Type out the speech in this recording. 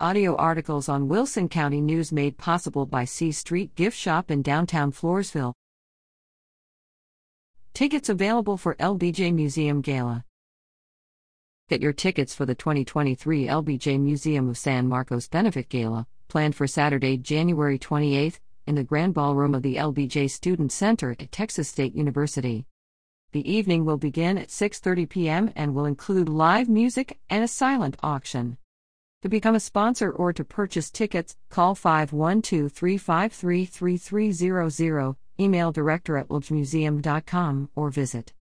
Audio articles on Wilson County News made possible by C Street Gift Shop in downtown Floresville. Tickets available for LBJ Museum Gala. Get your tickets for the 2023 LBJ Museum of San Marcos Benefit Gala, planned for Saturday, January 28th, in the Grand Ballroom of the LBJ Student Center at Texas State University. The evening will begin at 6:30 p.m. and will include live music and a silent auction. To become a sponsor or to purchase tickets, call 512 353 3300, email director at or visit